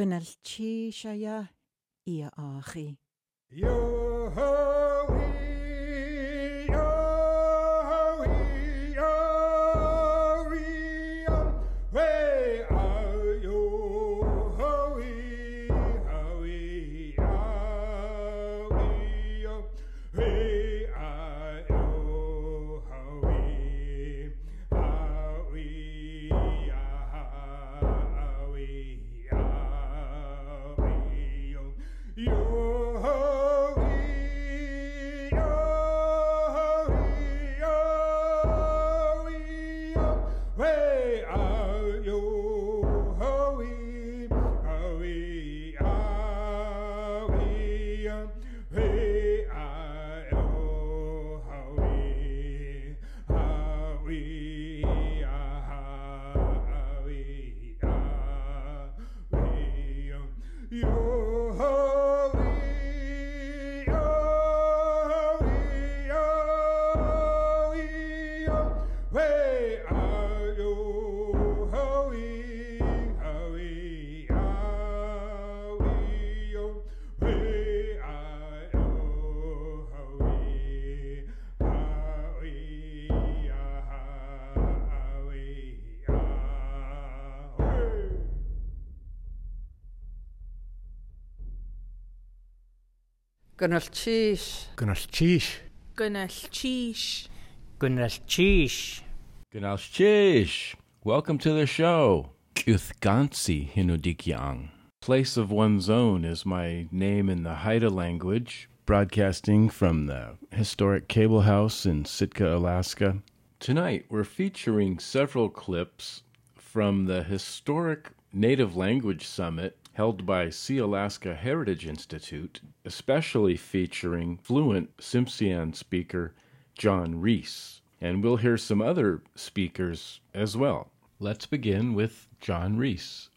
Gynnelchi Shaya Ia Achi. Gynnelchish. Gunalchish. Gunalchish. Gunalchish. Gunalchish. Welcome to the show. Uthgansi Hinudikyang. Place of one's own is my name in the Haida language, broadcasting from the historic cable house in Sitka, Alaska. Tonight we're featuring several clips from the historic Native Language Summit held by Sealaska Heritage Institute, especially featuring fluent Tsimshian speaker John Reese. And we'll hear some other speakers as well. Let's begin with John Reese.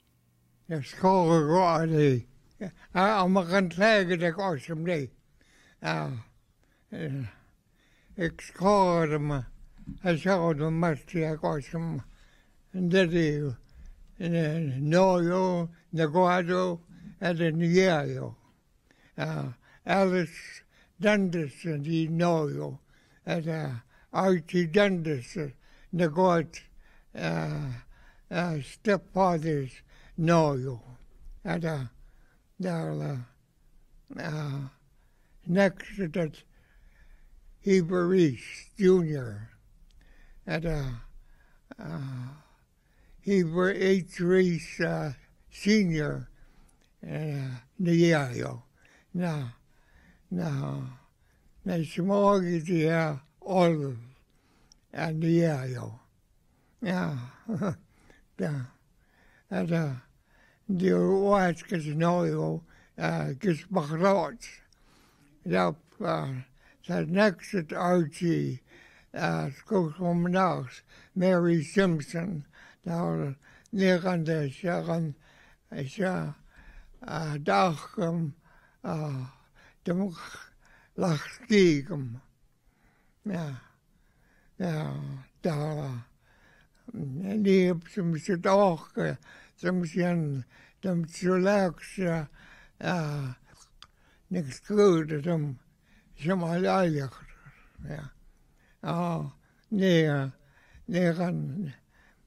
Om ik kan zeggen dat ik awesome day. Me. Ik zou de mast ik awesome. En dat is Noyo, Naguado, en de Niero. Alice Dundas and Noyo. En uh, Archie Dundas, Naguad, uh, uh, stepfathers Noyo. En uh, daar, uh, uh, next to that, Heber Reese Jr. And uh, uh, Heber H. Reese uh, Sr. Uh, Niayo. Na, na, na uh, olive and Niayo. Ja, uh, die was Noyo, uh, gesmacht. Dat, uh, dat next to Archie, uh, schoolcommunaals, Mary Simpson, daar liggen de zeggen, ja, uh, dag, um, uh, de lag stiekem. Ja, ja, daar, en die heb ze misschien toch, ze misschien, de zulks, uh, niks goed, dat ze maar eigenlijk, ja. Oh, nee, nee, gaan,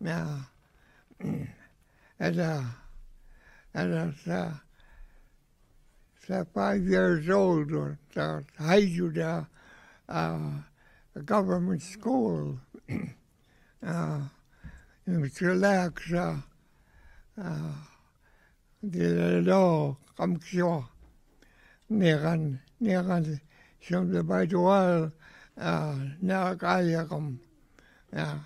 ja. Ja. And, uh, and I was uh, five years old or so, Haijuda, uh, a government school. uh, in relax, uh, uh, the law, come sure. Negan, negan, some the by the wall, uh, negan, ja.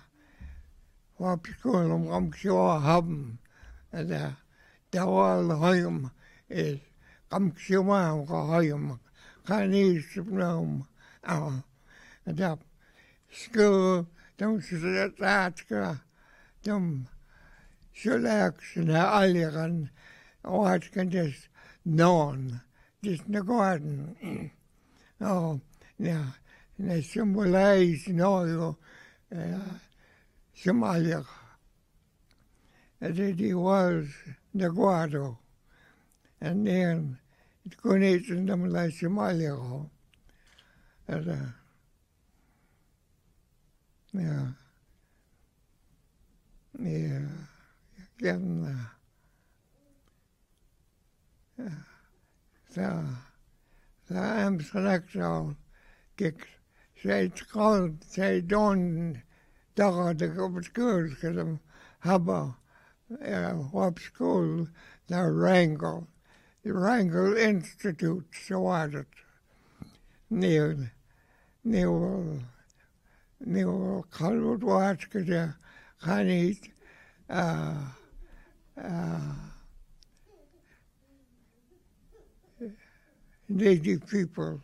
Op school om om zo hebben. En uh, dawal hayum is kam ksiwam ka hayum kani sipnum ah adap school dum sitatka dum shulaks na aligan wat kan des non dis na garden oh ja ne symbolize no Somalia. That he was Naguado and then it couldn't them like Somalia. And uh, yeah yeah again uh, the the Amsterdam gigs zij gewoon zij doen Dara the Government Girls because am Haba uh, School, now Wrangell, the Wrangell Institute, so on it, near, near, near Calvert Watch, because I native people,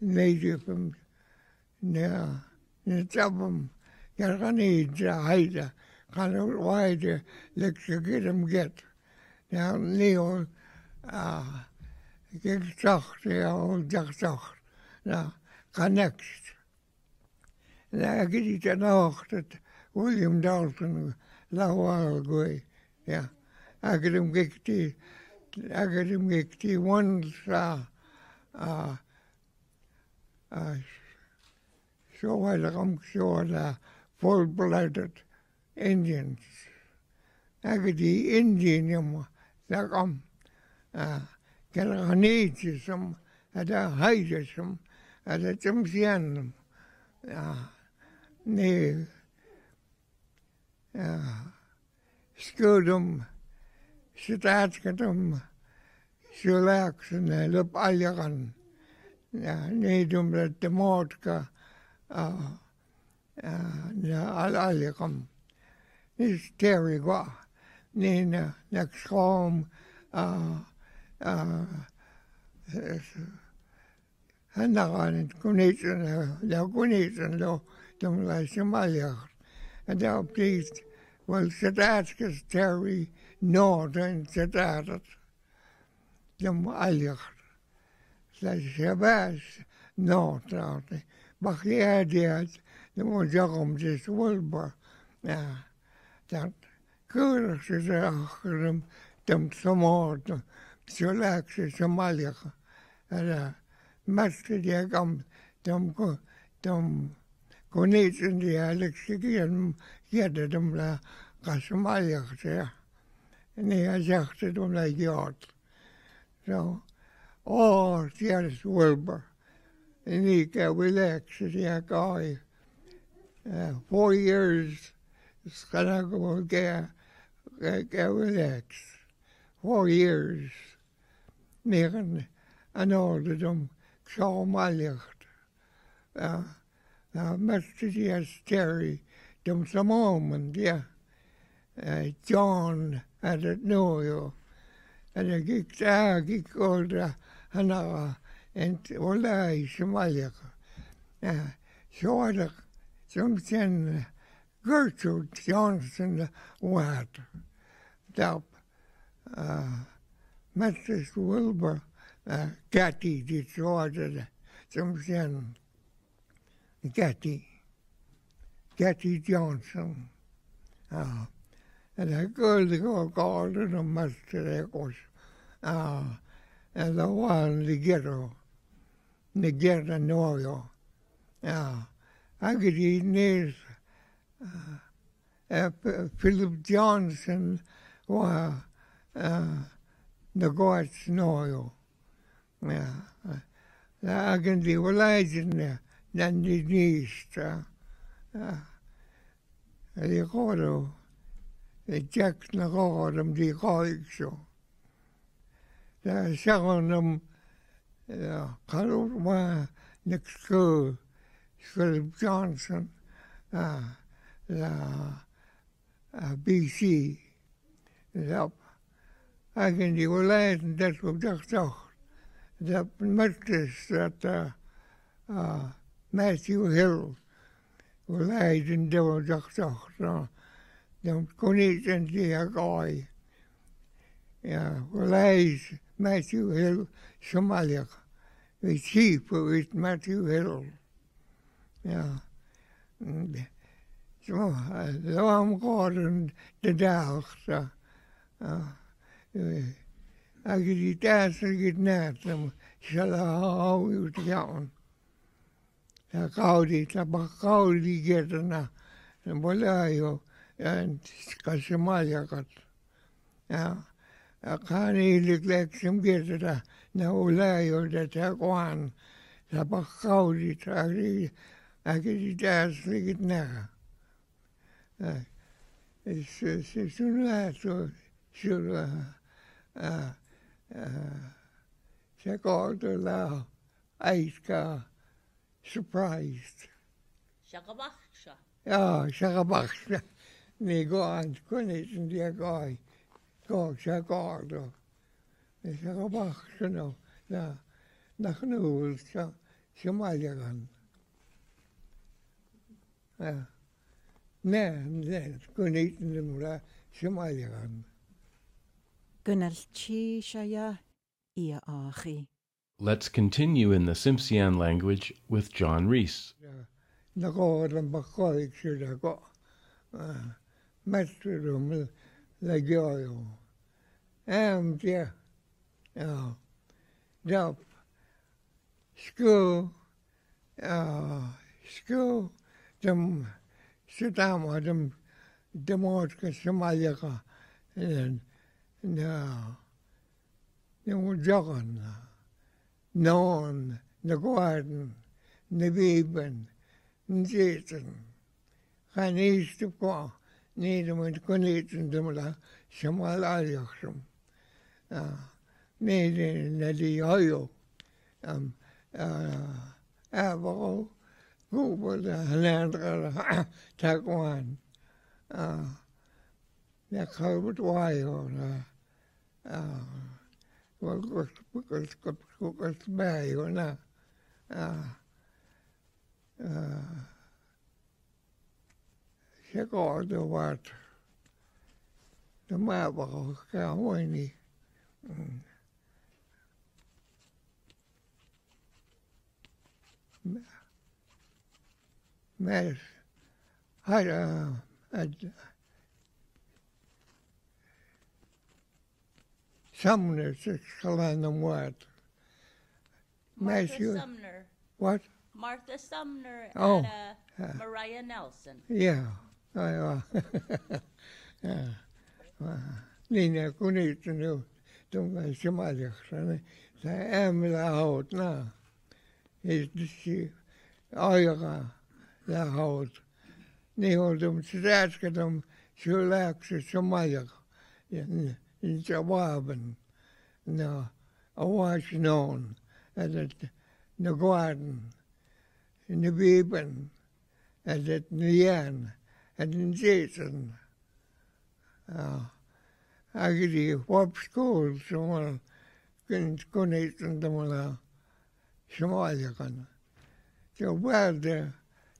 native, and, yeah, and some يرغني هيدا قالوا وايد لك شكلهم جت يعني ليو كيف تخت أو جخ تخت لا كونكت لا أكيد تناخت ويليام دالتون لا هو الجوي يا أكيد جكتي أكيد جكتي once uh, uh, uh, so was I'm sure the full-blooded Indians. Agadi Indian that um uh, Galganism at a Haidism at a Timsianum. Uh, ne uh, Skudum Sitatskatum Sulax and the Lup Alyagan. alaikum. It's Terry Gua. Then next home, uh, uh, هنغانت كونيتن لا كونيتن لو تم لا شماليا هذا بليت والسدات كستاري نورن سدات تم أليخر لا شباش نورن بخي هاديات 영원자검지 수월바 야 그렇게 그럼 там само человек Сомалиха, да, мастериком, там, там, Куницын и Алексеевен, еда там на Космалиях, да, не азяхты там на Георг. So, all years Wilbur, and he got relaxed, yeah, guy. Uh, four years Skanago ga ga relax four years. Negen en ouderdom zo malicht uh, uh, Mr. Yes Terry some moment ja uh, John had it know you. Ik ik daar ik hoorde hana en wala Somalia ja zo had ik soms Gertrude Johnson Watt, dat uh, Mrs. Wilbur uh, zorgde soms in Cathy, Cathy Johnson. Uh, en hij keurde ook altijd een master uh, en dat was de ghetto, de ghetto Agri near uh, Philip Johnson var uh, något snöjo. Ja. Lagen de var lägen den de nysta. De går de jäkna går de de går så. Philip Johnson, uh, la uh, BC, la Hagen die Oleiden dat op dag toch. Dat merktes dat uh, uh, Matthew Hill Oleiden dat op dag toch. So, dan kon niet in die gooi. Ja, Oleid Matthew Hill Somalia. The chief was Matthew Hill. Mm, ja. Så, øh, så omgår den det der også. Ja. Øh, Aktivitetsriket nat, som skal have afgivet gavn. Jeg gav det, der begrav de gætterne. Den var jo, jeg skal se meget godt. Ja. Jeg kan ikke lægge som gætterne, når jeg lader jo det til grøn. Der begrav de, der ac wedi dathlu gyda. Sesiwn lat o siwr a se gord o law ait ka surprised. Siagabaksha. Ja, siagabaksha. Ni go ant kunnit yn dia goi. Go, se gord o. Siagabaksha no. Na, nach nhw, se mael gan. Ja. Nee, nee, kon niet in de moeder, zo maar gaan. Gunnelchi Shaya Ia Achi. Let's continue in the Tsimshian language with John Reese. Nako ram bakoy sila ko. Matrum lagyoyo. Am tia. Ja. Job. School. Uh, school. Dem sitama dem demot ka Somalia ka. And no. Yung jogan. Non. Nagwaden. Nabiban. Nzeten. Gaan eerst op kwa. Nee, dan moet ik niet in de mala. Shamal aliaksum. Nee, naar die hoyo. Um, uh, Avro. Google de Halandra. Takwan. Uh, ja, Herbert Wayo. Uh, wat was het was bij, hoor. Nou. Uh, uh, zeg al de wat. De maabel kan hoor niet. Mm. Maar hij uh, Sumner zich gelaan om wat. Martha Matthew- Sumner. Wat? Martha Sumner Oh, and uh, yeah. Mariah Nelson. Ja, ja, ja. ja. Maar Nee, nee, kon niet doen. Toen was je maar gezegd. Zij Emila houdt na. Is dus je eigen la houdt. Nee, hoor, om te zeggen, om zo leuk ze zo makkelijk. In te wapen. Nou, I was known. En het, de garden. In de beben. En het nyan. En in zeten. Ja. Eigenlijk op school, zomaar. Kun kon niet in de mala. Somalia kan. Zo waarde.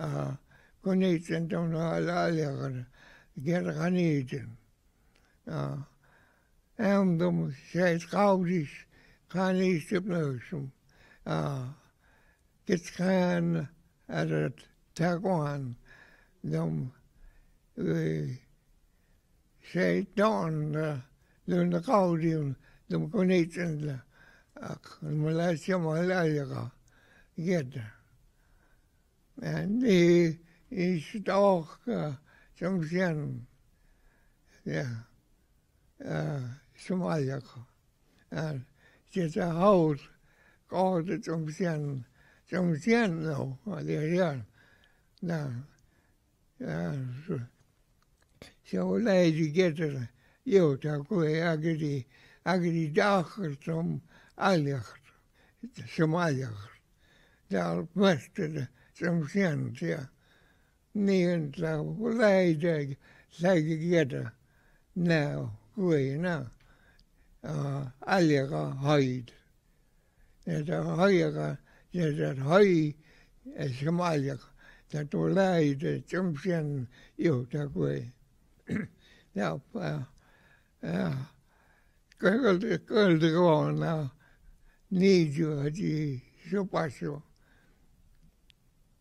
gik die Saddam, dan uh, kon niet en dan alle Get gaan eten. Ja. En dan zei het goudjes, ga niet op neus. Ja. Get gaan uit het Taiwan. Dan uh, zei dan, uh, die is het ook uh, soms ja, ja, uh, Somalia. En zit de hout, altijd om zijn, om zijn nou, wat je ja. Nou, ja, zo. Zo leid je er, jo, daar kon je agri, agri dagen om aljacht, Somalia. Daar beste, som zijn, ja. Niet zo leid, leid je nou, goeie, nou. Uh, aljaga haid. Dat haiga, dat hai, Somalia. Dat leid, som zijn, jo, daar goeie. Ja, ja, ja. Kölde, kölde gewoon,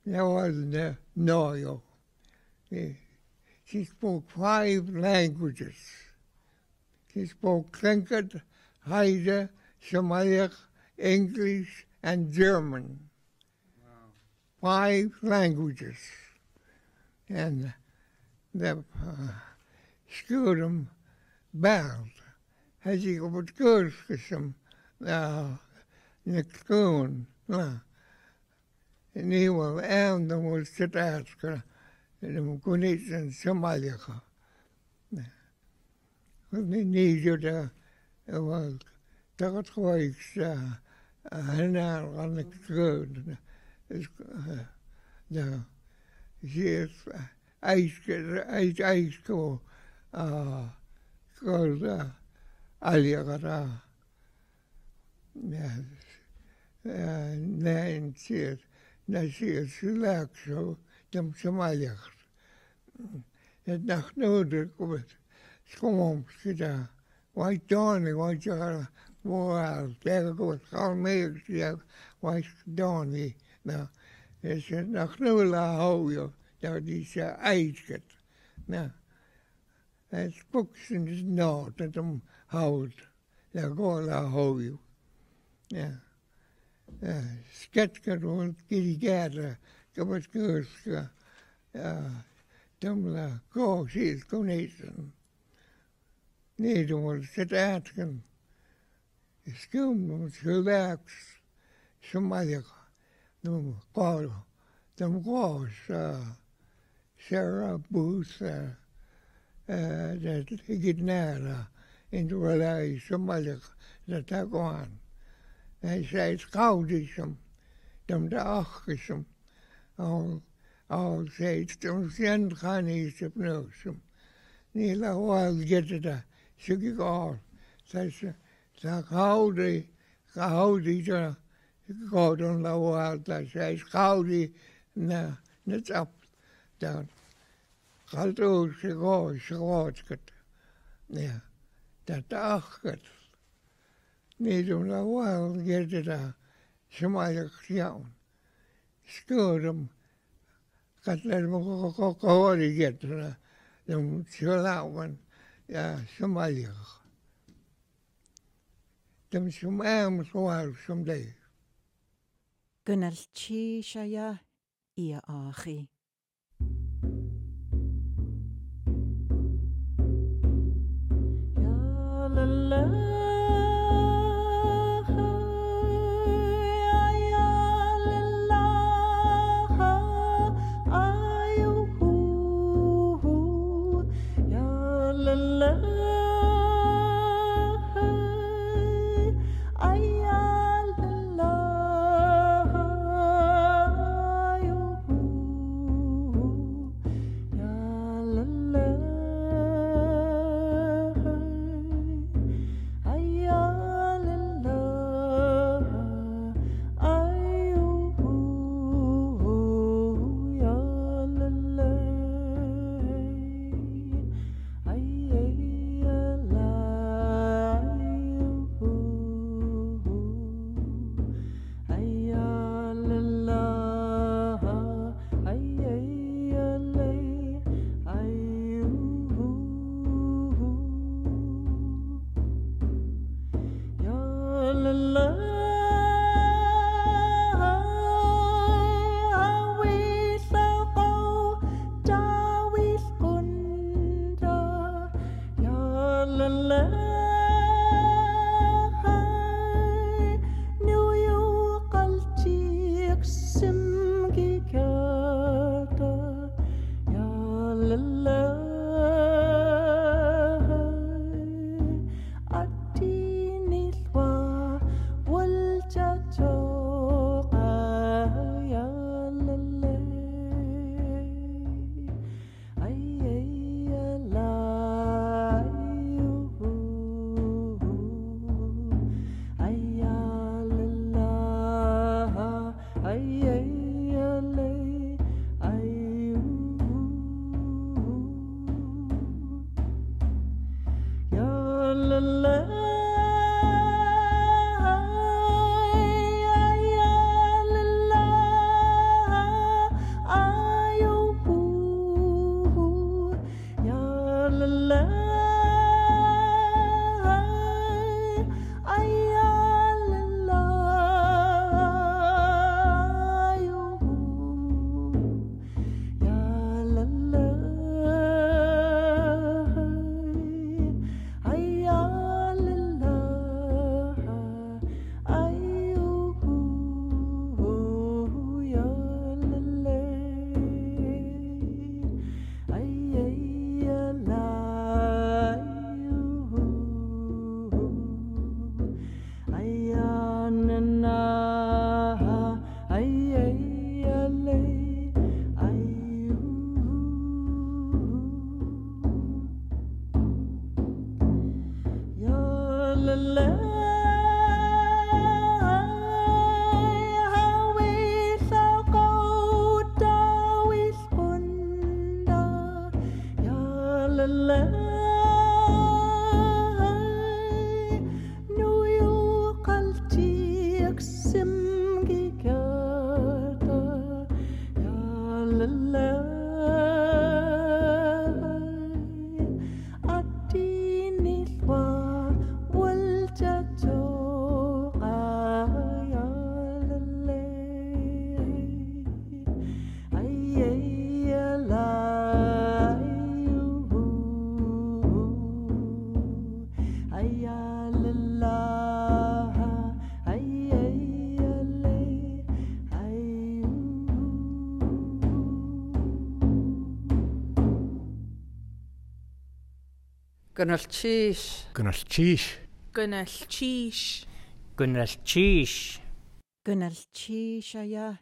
That wasn't there. No. She, spoke five languages. She spoke Tlingit, Haida, Sm'algyax, English, and German. Five languages. And the uh, school belt. Had je op het keursgesem, uh. Nou, Ni wel aan dan wordt het uitgekomen. En dan kon ik in Somalië gaan. Niet zo dat. تقطعوا يكسا هنا غنك تقول ده جيت عيش عيش عيش كو كل علي غرا نعم نعم נשאיר שלה עכשיו גם שמה יחד. התנחנו את זה, סכום פשיטה. Wij doen, white zeggen, wow, tegen het gaan meer zeggen, wij doen niet. Nou, is het nog houden, dat is je eigen. Nou, het spookt in het dat hem houdt, dat gaat houden. Ja. skatkarol kirikäällä, kapat kõõska ja tõmbla koo siit, kui neid on. Neid on mul seda jätkun. Siis kõmbunud hüveks, siis ma ei tea, no kaalu, ta on koos, seal puhus, ta tegid näela, ole, siis ma ei tea, ta. Hij zei het goudism, dan de achism, al, al zei het om zijn gaan is op neusum. Niet la wal gette da, zeg ik al. Zei ze, ze gouden, gouden, ze gouden la wal, dat zei het gouden, na, net op, dan. Gaat ook, ze gooi, ze gooi, ja, dat achit. niet meidumla wael gerdida simaidach iawn. Sgwrm gadler mw gogor i gerdida ddim siolawan ia simaidach. Dim simaem swael simaidach. Gynnal ti siaia i a achi. Gunalchish. Gunalchish. Gunalchish. Gunalchish. Gunalchi Shaya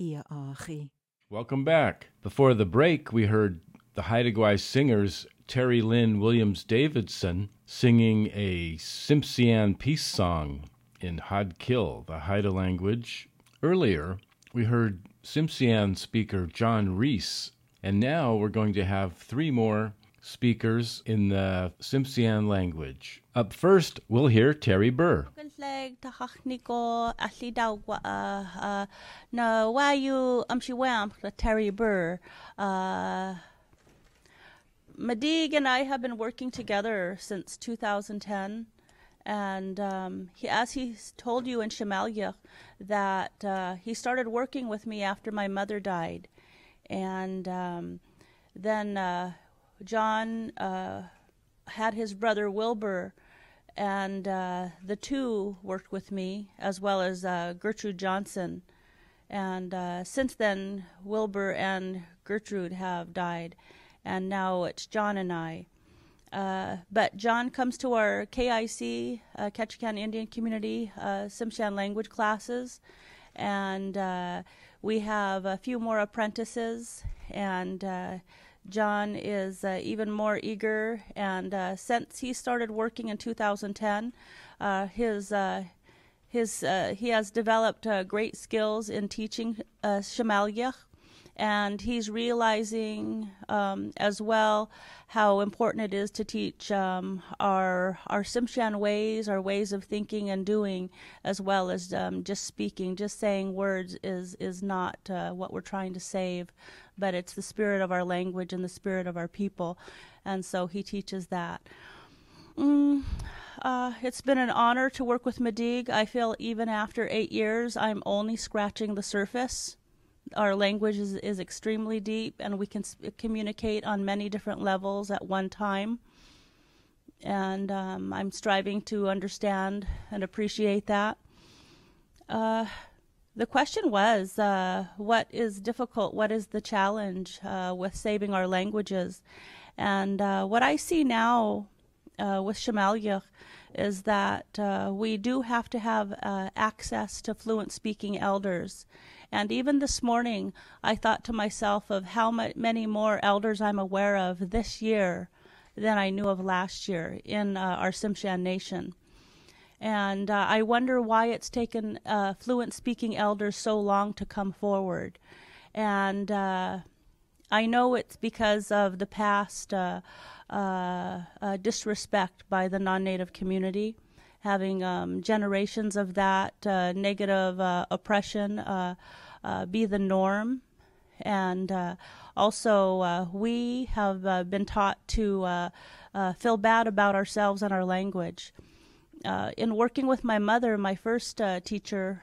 Ia Achi. Welcome back. Before the break, we heard the Haida Gwaii singers Terry Lynn Williams Davidson singing a Tsimshian peace song in Xaad Kil, the Haida language. Earlier, we heard Tsimshian speaker John Reese, and now we're going to have three more speakers in the Tsimshian language. Up first, we'll hear Terry Burr. Asli daw uh na Terry Burr. Uh Madig and I have been working together since 2010. And um, he, as he told you in Sm'algyax, that uh, he started working with me after my mother died. And um, then uh, John uh, had his brother Wilbur, and uh, the two worked with me, as well as uh, Gertrude Johnson. And uh, since then, Wilbur and Gertrude have died, and now it's John and I. Uh, but John comes to our KIC, uh, Ketchikan Indian Community, uh, Tsimshian language classes, and we have a few more apprentices, and John is uh, even more eager. And uh, since he started working in 2010, uh, his uh, his uh, he has developed uh, great skills in teaching uh, and he's realizing um, as well how important it is to teach um, our our Tsimshian ways, our ways of thinking and doing, as well as um, just speaking. Just saying words is is not uh, what we're trying to save, but it's the spirit of our language and the spirit of our people, and so he teaches that. Mm, uh, it's been an honor to work with Madig. I feel even after eight years, I'm only scratching the surface. Our language is, is extremely deep, and we can communicate on many different levels at one time. And um, I'm striving to understand and appreciate that. Uh, the question was uh, what is difficult? What is the challenge uh, with saving our languages? And uh, what I see now uh, with Sm'algyax is that uh, we do have to have uh, access to fluent speaking elders. And even this morning, I thought to myself of how many more elders I'm aware of this year than I knew of last year in our Tsimshian nation. And uh, I wonder why it's taken uh, fluent speaking elders so long to come forward. And uh, I know it's because of the past uh, uh, uh, disrespect by the non native community, having um, generations of that negative oppression be the norm. And also, we have been taught to feel bad about ourselves and our language. Uh, in working with my mother, my first uh, teacher,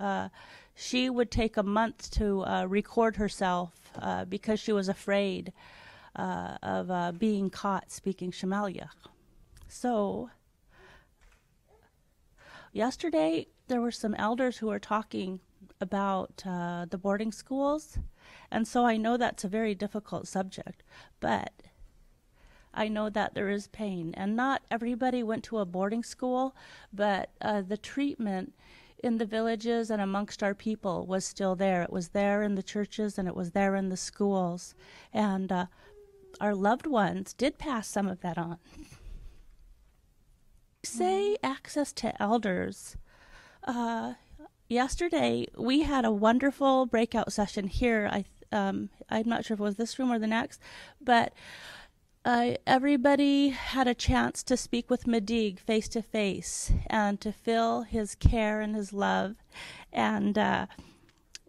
uh, she would take a month to uh, record herself uh, because she was afraid uh, of being caught speaking Sm'algyax. So, yesterday there were some elders who were talking about the boarding schools, and so I know that's a very difficult subject, but I know that there is pain, and not everybody went to a boarding school, but uh, the treatment in the villages and amongst our people was still there. It was there in the churches and it was there in the schools. And uh, our loved ones did pass some of that on. say access to elders. Uh, yesterday we had a wonderful breakout session here. I um, I'm not sure if it was this room or the next, but uh, everybody had a chance to speak with Madig face to face and to feel his care and his love, and uh,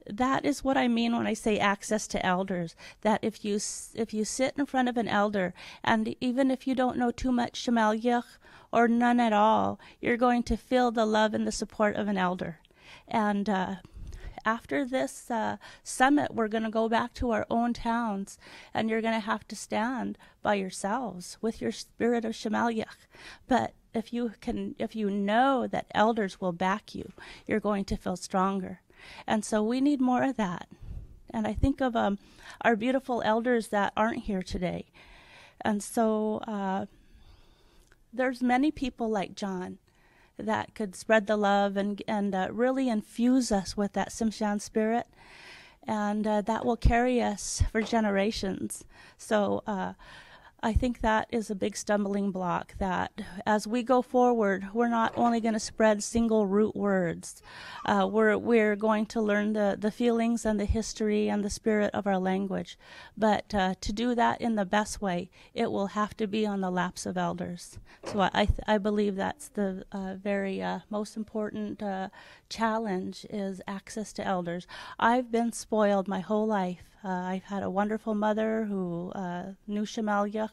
that is what I mean when I say access to elders. That if you if you sit in front of an elder, and even if you don't know too much Sm'algyax or none at all, you're going to feel the love and the support of an elder. And uh, after this uh, summit, we're going to go back to our own towns, and you're going to have to stand by yourselves with your spirit of Sm'algyax. But if you can, if you know that elders will back you, you're going to feel stronger. And so we need more of that. And I think of um, our beautiful elders that aren't here today. And so uh, there's many people like John that could spread the love and and uh, really infuse us with that Tsimshian spirit, and uh, that will carry us for generations. So. I think that is a big stumbling block that as we go forward, we're not only going to spread single root words, uh, we're, we're going to learn the, the feelings and the history and the spirit of our language. But uh, to do that in the best way, it will have to be on the laps of elders. So I, I, I believe that's the uh, very uh, most important uh, challenge is access to elders. I've been spoiled my whole life. Uh, I've had a wonderful mother who uh, knew Sm'algyax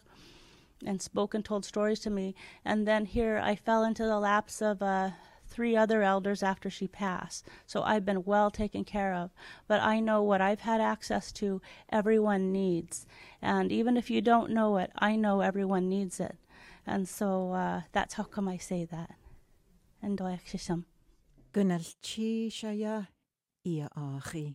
and spoke and told stories to me. And then here I fell into the laps of uh, three other elders after she passed. So I've been well taken care of. But I know what I've had access to, everyone needs. And even if you don't know it, I know everyone needs it. And so uh, that's how come I say that. And do Doyakshisham. Gunnelchi Shaya Ia Achi.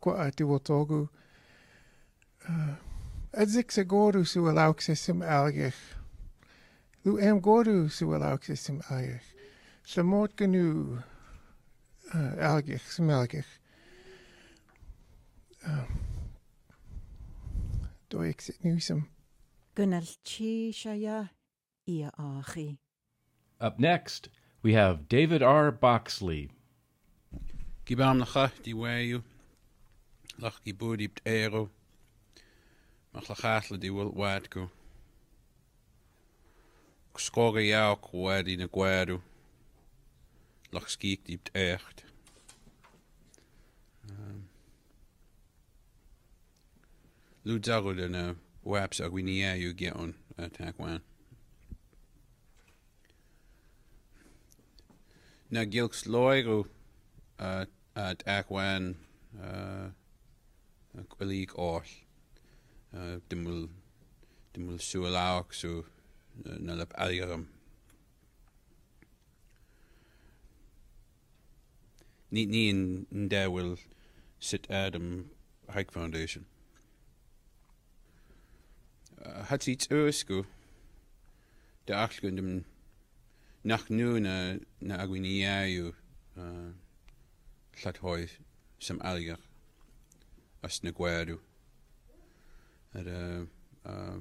Kwa di wil togu. Adzik sa goru su alauxisum algich. Lu am goru su alauxisum algich. Samot gnu uh, algich smelgich. Uh, Doik sit nusum. Gunnelchi Shaya Ia Achi. Up next, we have David R. Boxley. Gibam nacha di wayu. nach gi budi ero mach la chatle di wil wad go skoge ja ook waad in gwadu lach skiek diept echt Lw darwyd yn y waps ag wyni e yw gewn y tag. Na gilks loer yw uh, at Akwan uh, Quillig Oll. Uh, Dimul Dimul Sualauk su Nalap Aliaram Ni ni in there will sit Adam Hike Foundation. Uh, hat sie tsösku de achgundum nach nu na na agwiniayu uh, lladhoi sam aliach as na gwerw. Ar uh, uh,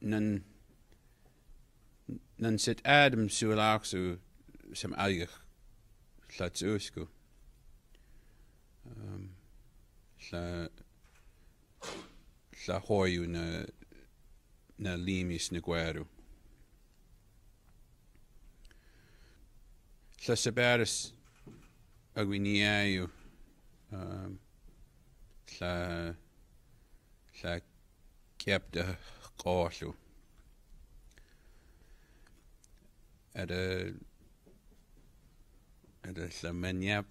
nan nan sit Adam sualach su sam aliach llad usgu. Um, lla lla hoiw na na limis na gwerw. Lla sabaris ag wi ni aiw um, lla ciap dy gollw ar y ar y lla myniap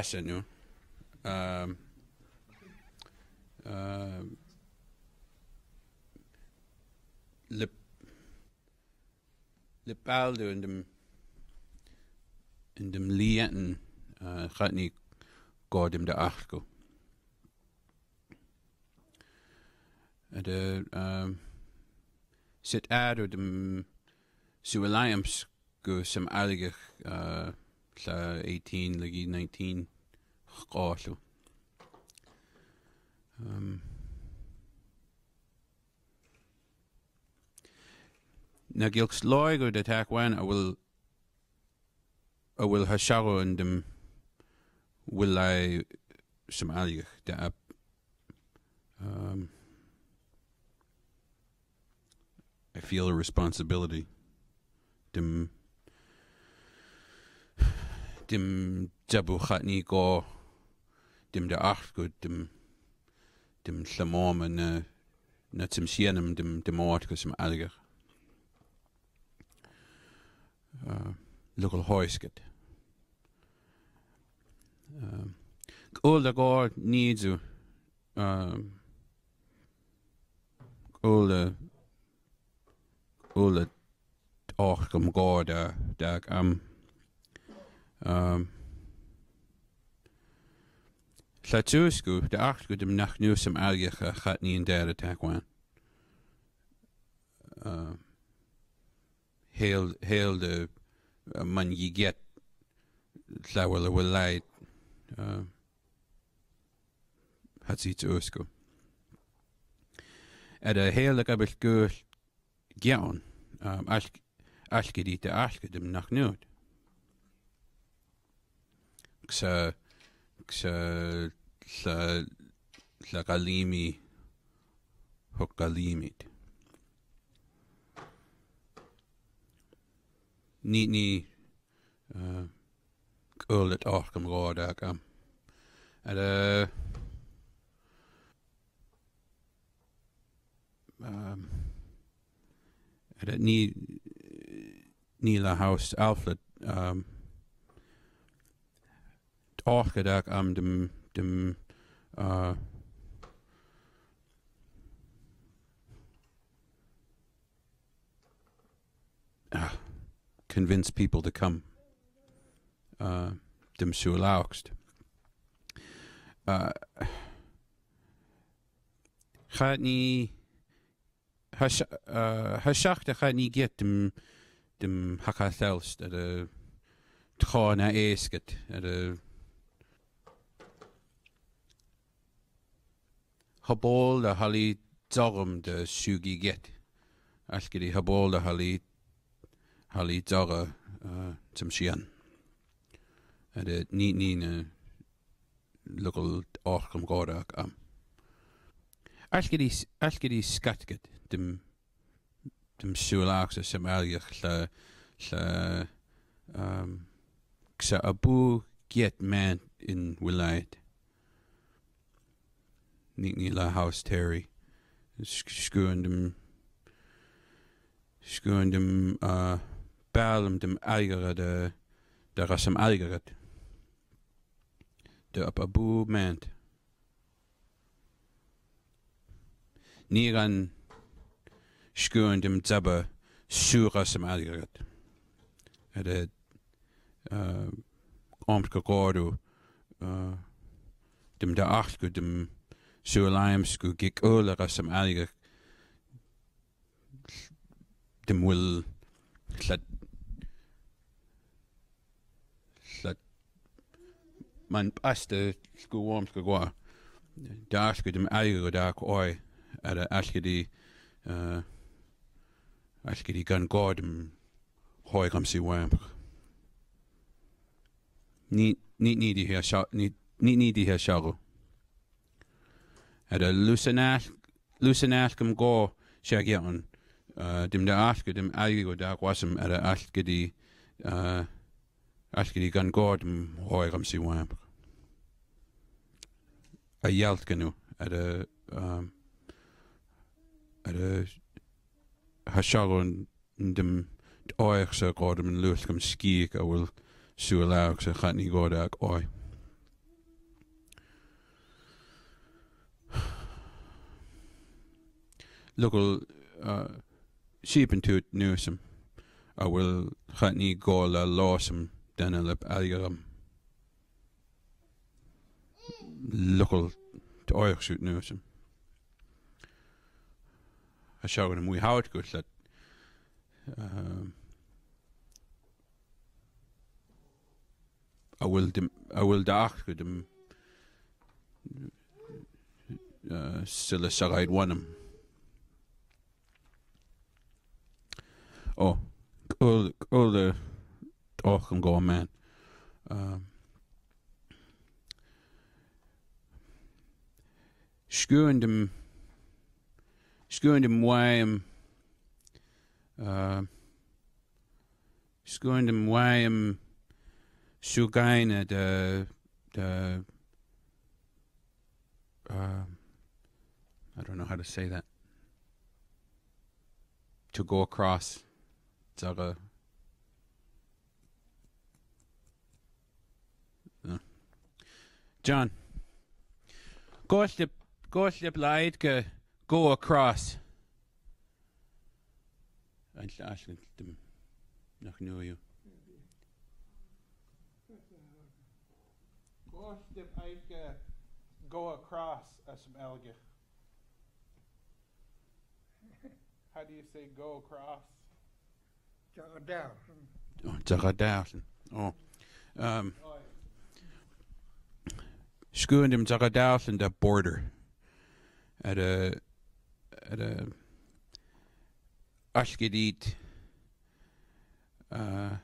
asa nhw um, um, le le baldu in uh, gaat niet god im de acht go. En de um, sit ado dem su alliance go sem algach uh, la 18 legi 19 gqallu. Um, na gilks loigo de takwan a will a will ha shago in dem will I some algach de ap um, I feel a responsibility. Dim dim jabu chatni go dim de acht go dim dim llamom na na tim sienam dim dim ort go some algach uh, local hoisket um, the god needs you um, all the all the och god da dag um Llatúsgu de acht go dem nach sem algecha chat ní an deire taháin. Uh, héal héal de uh, man yi get llawel a bhfuil äh, hat siit ösko. Er det hela gabbel göl gjaun, um, ähm, alk, alke dit de alke dem nach nöd. Xa, xa, la, la galimi, hok galimit. Ni, ni, uh, ag am. Er uh, um, er ní ní le house Alfred um, áchaach am dem dem uh, uh, convince people to come uh, dim siŵr lawgst. Uh, chad ni... Hysiach da chad ni gyd dim, dim haca thelst ar y tchon a eisgyd ar y... Hobol da hali zorym da siwgi gyd. All gyda hobol da hali hali zora uh, tym sian. A de ní ní na lugel ochgam góach am. Algid í skatgad dim dim siúlaach a sem algach le le um, sa abu get man in wilaid. Ní ní le house Terry skuin dem skuin dem uh, ballm dem eigere de de ras sem eigeret. De op abu mant. Ní an skuin dem zabbe sura sem eigeret. Er de uh, omske gordu uh, dem de acht go dem suúlaim go gig óla a sem aige dem man päästä skuomska kua daske dem aigu dak oi ada askedi uh, askedi gan godem hoikam si wamp ni ni ni di her shot ni ni ni di her shago ada lusenask lusenaskum go shagion uh, dem der aske dem aigu dak wasem ada askedi uh, аллиган гоодм оигам сиуаап аялткану ара ара хашалон дим оигса гоодм ин луулкам скиик ауил суалаакса хатни гоодаак ой Local uh, sheep and toot newsome. I will chutney gola lawsome lásim denna le aigem luchail áochsút nuam. A segan na mú háid go le um, a bhfuil dim- a bhfuil daach go dim uh, sile sagaid bhainam. Ó ó le ách an gá man. Um, Scuúin dem Scuúin dem waim uh, Scuúin dem waim siúgaine de de uh, I don't know how to say that. To go across. Zaga. John. Goslip Goslip lied go go across. Ein Ashley dem nach nu you. Goslip Eike go across as some alga. How do you say go across? Teach down. Oh, Zaga Dawson. Oh. Um Scuúin dem Zaga Dawson the border at a at a Ashkedit uh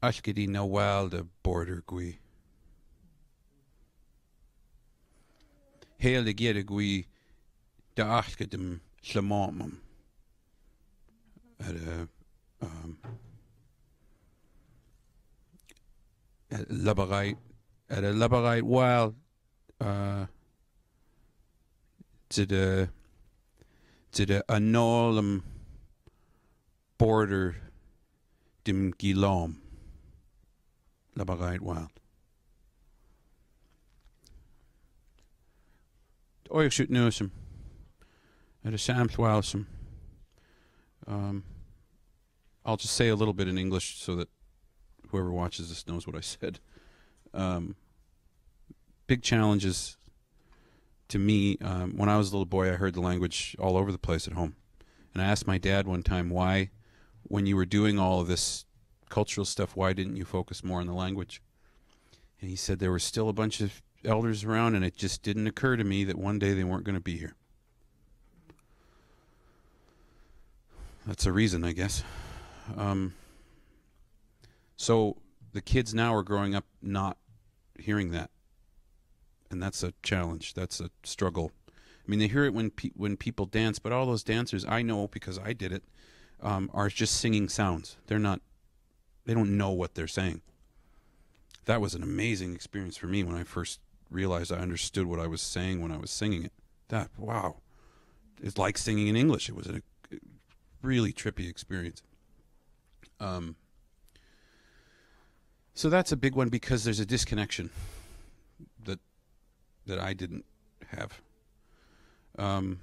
Ashkedi Noel the border gui. Heel de gere gui de Ashkedem Shamamum at a um at Labarite at a Labarite wild uh to the to the Anolum border dim Gilom Labarite wild. Oig shoot newsum at a Sam's Wilsum. Um I'll just say a little bit in English so that whoever watches this knows what I said. Um, big challenges to me. Um, when I was a little boy, I heard the language all over the place at home. And I asked my dad one time why, when you were doing all of this cultural stuff, why didn't you focus more on the language? And he said there were still a bunch of elders around, and it just didn't occur to me that one day they weren't going to be here. That's a reason, I guess. Um, so the kids now are growing up not hearing that, and that's a challenge. That's a struggle. I mean, they hear it when pe- when people dance, but all those dancers I know because I did it um, are just singing sounds. They're not. They don't know what they're saying. That was an amazing experience for me when I first realized I understood what I was saying when I was singing it. That wow, it's like singing in English. It was a really trippy experience. Um, so that's a big one because there's a disconnection that that I didn't have. Um,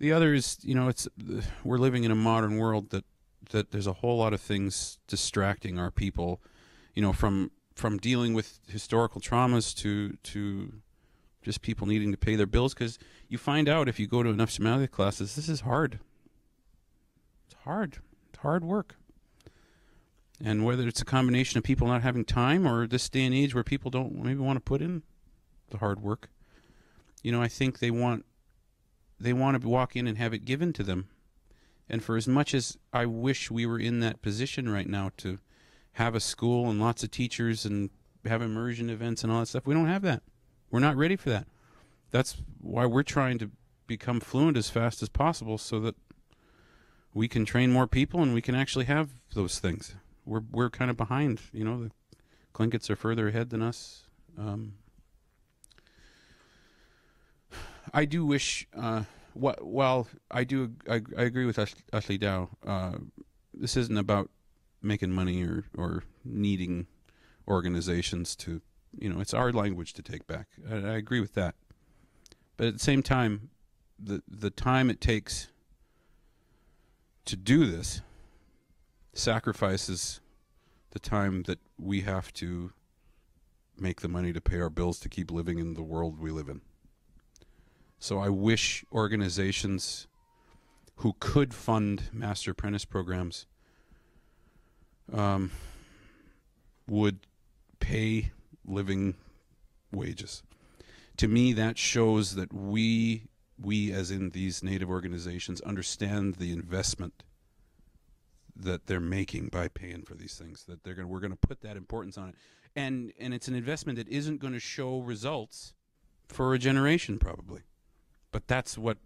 the other is, you know, it's we're living in a modern world that that there's a whole lot of things distracting our people, you know, from from dealing with historical traumas to to just people needing to pay their bills because you find out if you go to enough somatic classes, this is hard. It's hard. It's hard work. And whether it's a combination of people not having time or this day and age where people don't maybe want to put in the hard work, you know, I think they want they want to walk in and have it given to them. And for as much as I wish we were in that position right now to have a school and lots of teachers and have immersion events and all that stuff, we don't have that. We're not ready for that. That's why we're trying to become fluent as fast as possible so that we can train more people and we can actually have those things. We're we're kind of behind, you know. The Tlingits are further ahead than us. Um, I do wish. Uh, what? Well, I do. I, I agree with Ash, Ashley Dow. Uh, this isn't about making money or or needing organizations to. You know, it's our language to take back. I, I agree with that. But at the same time, the the time it takes to do this sacrifices the time that we have to make the money to pay our bills to keep living in the world we live in. So I wish organizations who could fund master apprentice programs um, would pay living wages. To me, that shows that we, we as in these native organizations, understand the investment that they're making by paying for these things. That they're going, we're going to put that importance on it, and and it's an investment that isn't going to show results for a generation probably, but that's what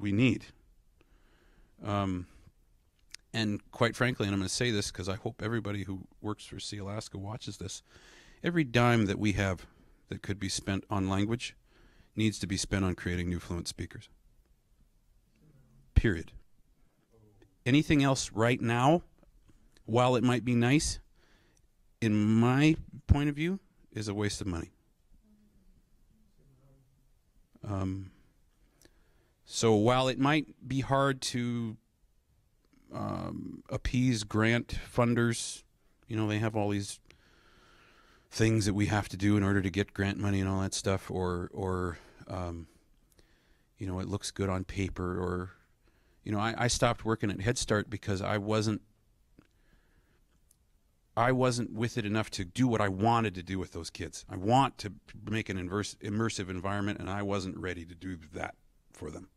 we need. Um, and quite frankly, and I'm going to say this because I hope everybody who works for Sealaska watches this. Every dime that we have that could be spent on language needs to be spent on creating new fluent speakers. Period. Anything else right now, while it might be nice, in my point of view, is a waste of money. Um, so while it might be hard to um, appease grant funders, you know, they have all these things that we have to do in order to get grant money and all that stuff, or or um, you know, it looks good on paper, or you know, I, I stopped working at Head Start because I wasn't I wasn't with it enough to do what I wanted to do with those kids. I want to make an inverse, immersive environment, and I wasn't ready to do that for them.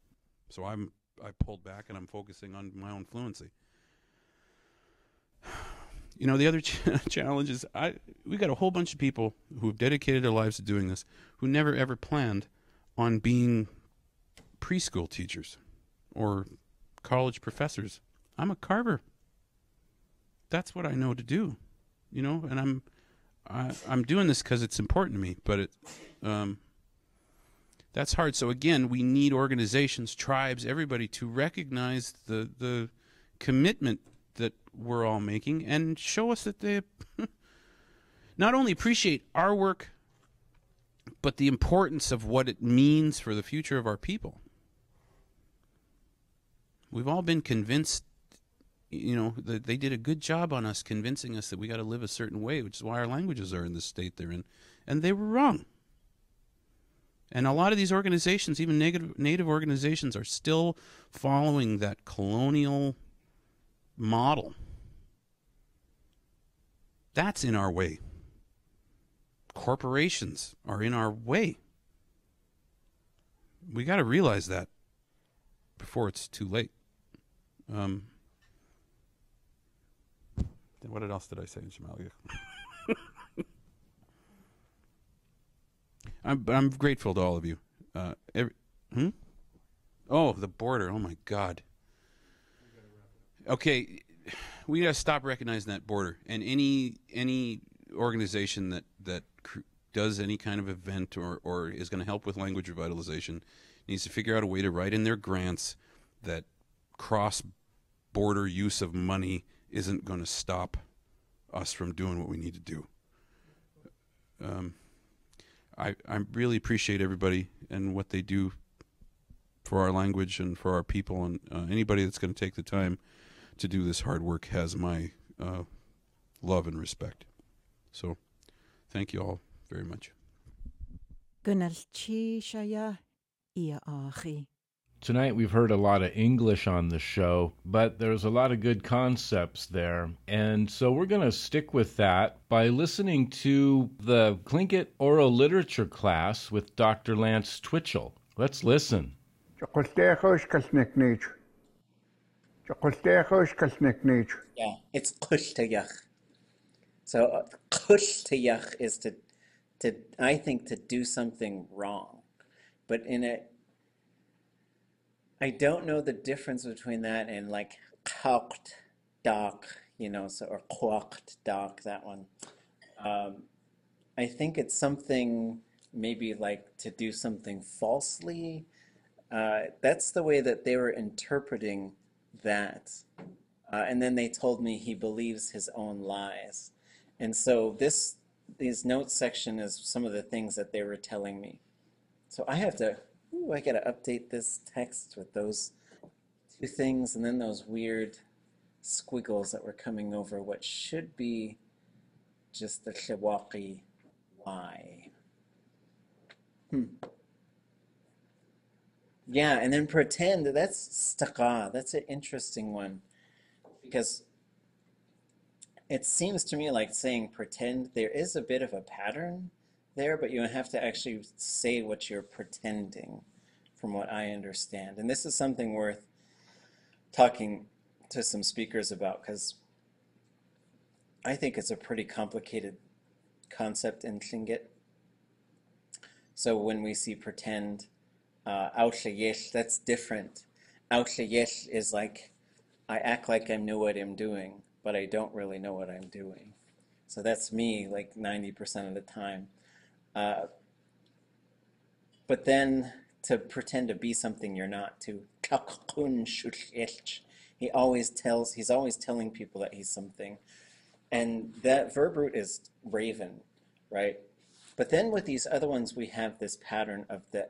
So I'm I pulled back and I'm focusing on my own fluency. You know, the other ch- challenge is I we got a whole bunch of people who've dedicated their lives to doing this who never ever planned on being preschool teachers or college professors. I'm a carver. That's what I know to do, you know, and I'm I, I'm doing this because it's important to me. But it, um, that's hard. So again, we need organizations, tribes, everybody to recognize the the commitment that we're all making and show us that they not only appreciate our work, but the importance of what it means for the future of our people. We've all been convinced, you know, that they did a good job on us convincing us that we got to live a certain way, which is why our languages are in the state they're in. And they were wrong. And a lot of these organizations, even native, native organizations, are still following that colonial model. That's in our way. Corporations are in our way. We got to realize that before it's too late. Um, what else did I say in Sm'algyax? I'm, I'm grateful to all of you. Uh, every, hmm? Oh, the border. Oh my God. Okay, we gotta stop recognizing that border. And any any organization that that does any kind of event or or is going to help with language revitalization needs to figure out a way to write in their grants that cross border use of money isn't going to stop us from doing what we need to do. Um, I I really appreciate everybody and what they do for our language and for our people, and uh, anybody that's going to take the time to do this hard work has my uh, love and respect. So, thank you all very much. Gunalchi Shaya. Tonight we've heard a lot of English on the show, but there's a lot of good concepts there. And so we're going to stick with that by listening to the Tlingit oral literature class with Dr. Lance Twitchell. Let's listen. Yeah, it's kushtayach. So uh, is to, to I think to do something wrong, but in a I don't know the difference between that and like kaukt doc, you know, so or quakt doc that one. Um, I think it's something maybe like to do something falsely. Uh, that's the way that they were interpreting that. Uh, and then they told me he believes his own lies. And so this these notes section is some of the things that they were telling me. So I have to ooh, I gotta update this text with those two things, and then those weird squiggles that were coming over what should be just the Shewaki Y. Hmm. Yeah, and then pretend that's staka. That's an interesting one because it seems to me like saying pretend there is a bit of a pattern there, but you have to actually say what you're pretending, from what I understand. And this is something worth talking to some speakers about because I think it's a pretty complicated concept in Tlingit. So when we see pretend, uh, that's different. Outlayesh is like, I act like I know what I'm doing, but I don't really know what I'm doing. So that's me like 90% of the time. Uh, but then to pretend to be something you're not, to he always tells, he's always telling people that he's something. And that verb root is raven, right? But then with these other ones, we have this pattern of the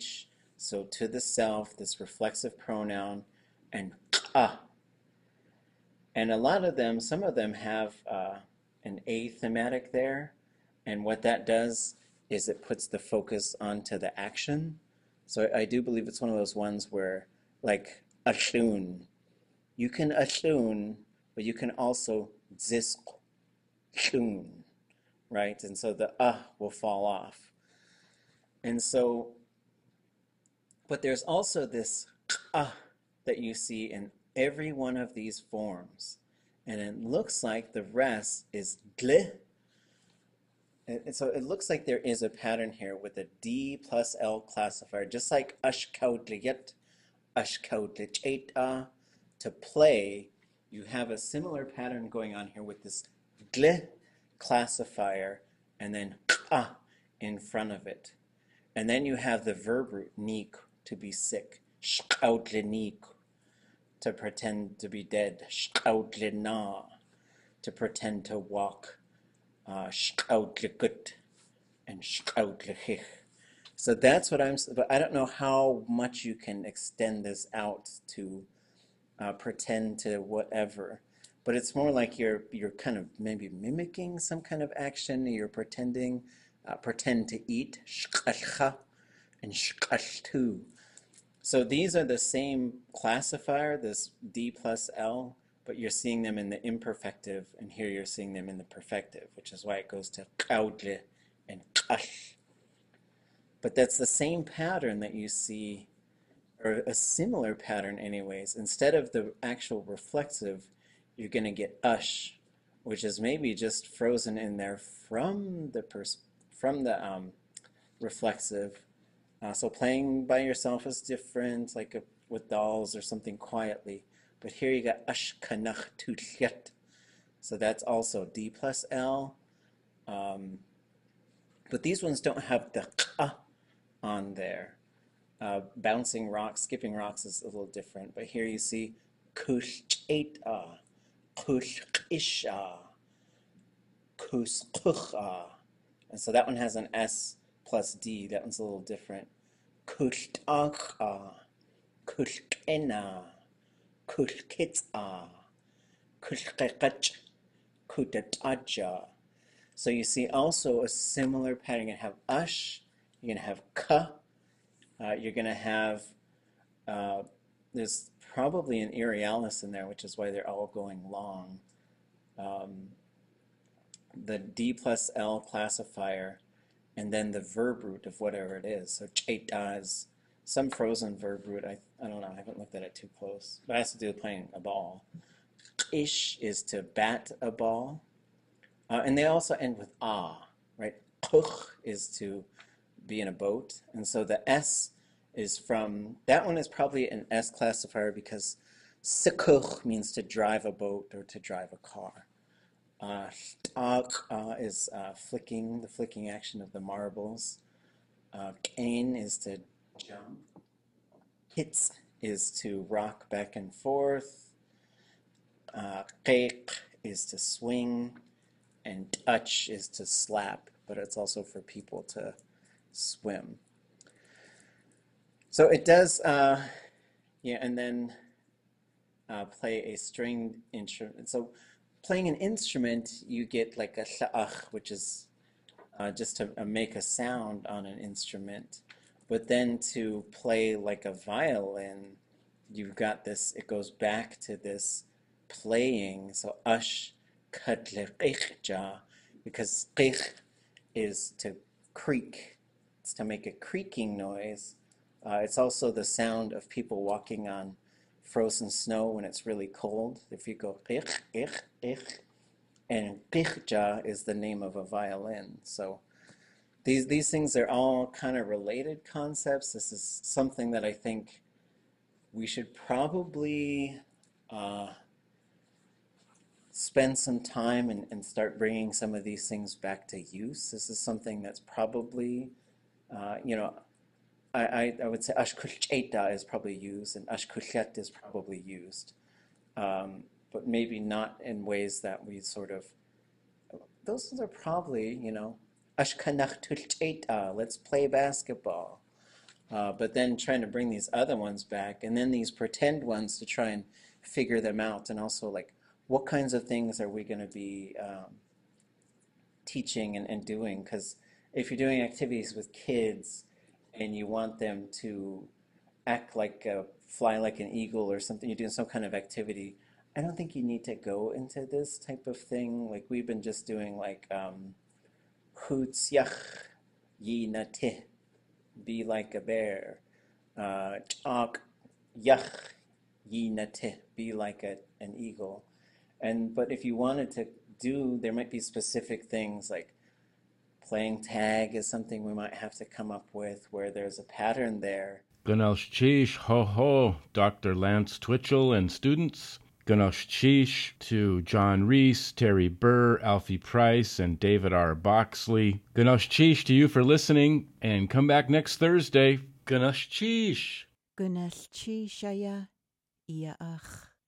sh, so to the self, this reflexive pronoun, and ah. And a lot of them, some of them have uh, an a thematic there, and what that does is it puts the focus onto the action. So I do believe it's one of those ones where, like, ashun, you can ashun, but you can also zisk shun, right? And so the uh will fall off. And so, but there's also this uh that you see in every one of these forms. And it looks like the rest is gle and so it looks like there is a pattern here with a D plus L classifier, just like ashkaudliyat, ashkaudlicheta. To play, you have a similar pattern going on here with this gle classifier and then ka in front of it. And then you have the verb root nik to be sick, shkaudlinik to pretend to be dead, shkaudlina to pretend to walk uh, and So that's what I'm, but I don't know how much you can extend this out to uh, pretend to whatever. But it's more like you're you're kind of maybe mimicking some kind of action. You're pretending, uh, pretend to eat, and tu. So these are the same classifier, this D plus L, but you're seeing them in the imperfective, and here you're seeing them in the perfective, which is why it goes to kaudle and kash. But that's the same pattern that you see, or a similar pattern, anyways. Instead of the actual reflexive, you're going to get ush, which is maybe just frozen in there from the pers- from the um, reflexive. Uh, so playing by yourself is different, like a, with dolls or something quietly. But here you got ashkanach tuchet. So that's also D plus L. Um, but these ones don't have the ka on there. Uh, bouncing rocks, skipping rocks is a little different. But here you see kusheta, kushkisha, kuskucha. And so that one has an S plus D. That one's a little different. Kushtaka, kushkena. Kulkit'a, Kulkekach, Kutataja. So you see also a similar pattern. You're going to have ush, you're going to have ka, uh, you're going to have, uh, there's probably an irrealis in there, which is why they're all going long. Um, the D plus L classifier, and then the verb root of whatever it is. So cheta is some frozen verb root. I, I don't know. I haven't looked at it too close. But it has to do with playing a ball. Ish is to bat a ball. Uh, and they also end with ah, right? Kuch is to be in a boat. And so the S is from, that one is probably an S classifier because sikuch means to drive a boat or to drive a car. Uh, uh, is uh, flicking, the flicking action of the marbles. Uh, is to jump. Hits is to rock back and forth. Uh, is to swing. And touch is to slap, but it's also for people to swim. So it does, uh, yeah, and then uh, play a stringed instrument. So, playing an instrument, you get like a sha'ach, which is uh, just to uh, make a sound on an instrument. But then to play like a violin, you've got this, it goes back to this playing. So, ash katleqichja, because qich is to creak, it's to make a creaking noise. Uh, it's also the sound of people walking on frozen snow when it's really cold. If you go qich, qich, qich, and qichja is the name of a violin. So these these things are all kind of related concepts. This is something that I think we should probably uh, spend some time and, and start bringing some of these things back to use. This is something that's probably, uh, you know, I, I, I would say ashkusheta is probably used and ashkushet is probably used, um, but maybe not in ways that we sort of, those are probably, you know, let's play basketball. Uh, but then trying to bring these other ones back and then these pretend ones to try and figure them out and also like what kinds of things are we going to be um, teaching and, and doing because if you're doing activities with kids and you want them to act like a fly like an eagle or something you're doing some kind of activity i don't think you need to go into this type of thing like we've been just doing like um, hoots yach be like a bear. Uh, Chak yach yinateh, be like a, an eagle. And but if you wanted to do, there might be specific things like playing tag is something we might have to come up with where there's a pattern there. Ganalshish ho ho, Dr. Lance Twitchell and students. Ganalshish to John Reese, Terry Burr, Alfie Price, and David R. Boxley. Ganalshish to you for listening, and come back next Thursday. Ganalshish. Gunalchi Shaya Ia'ach.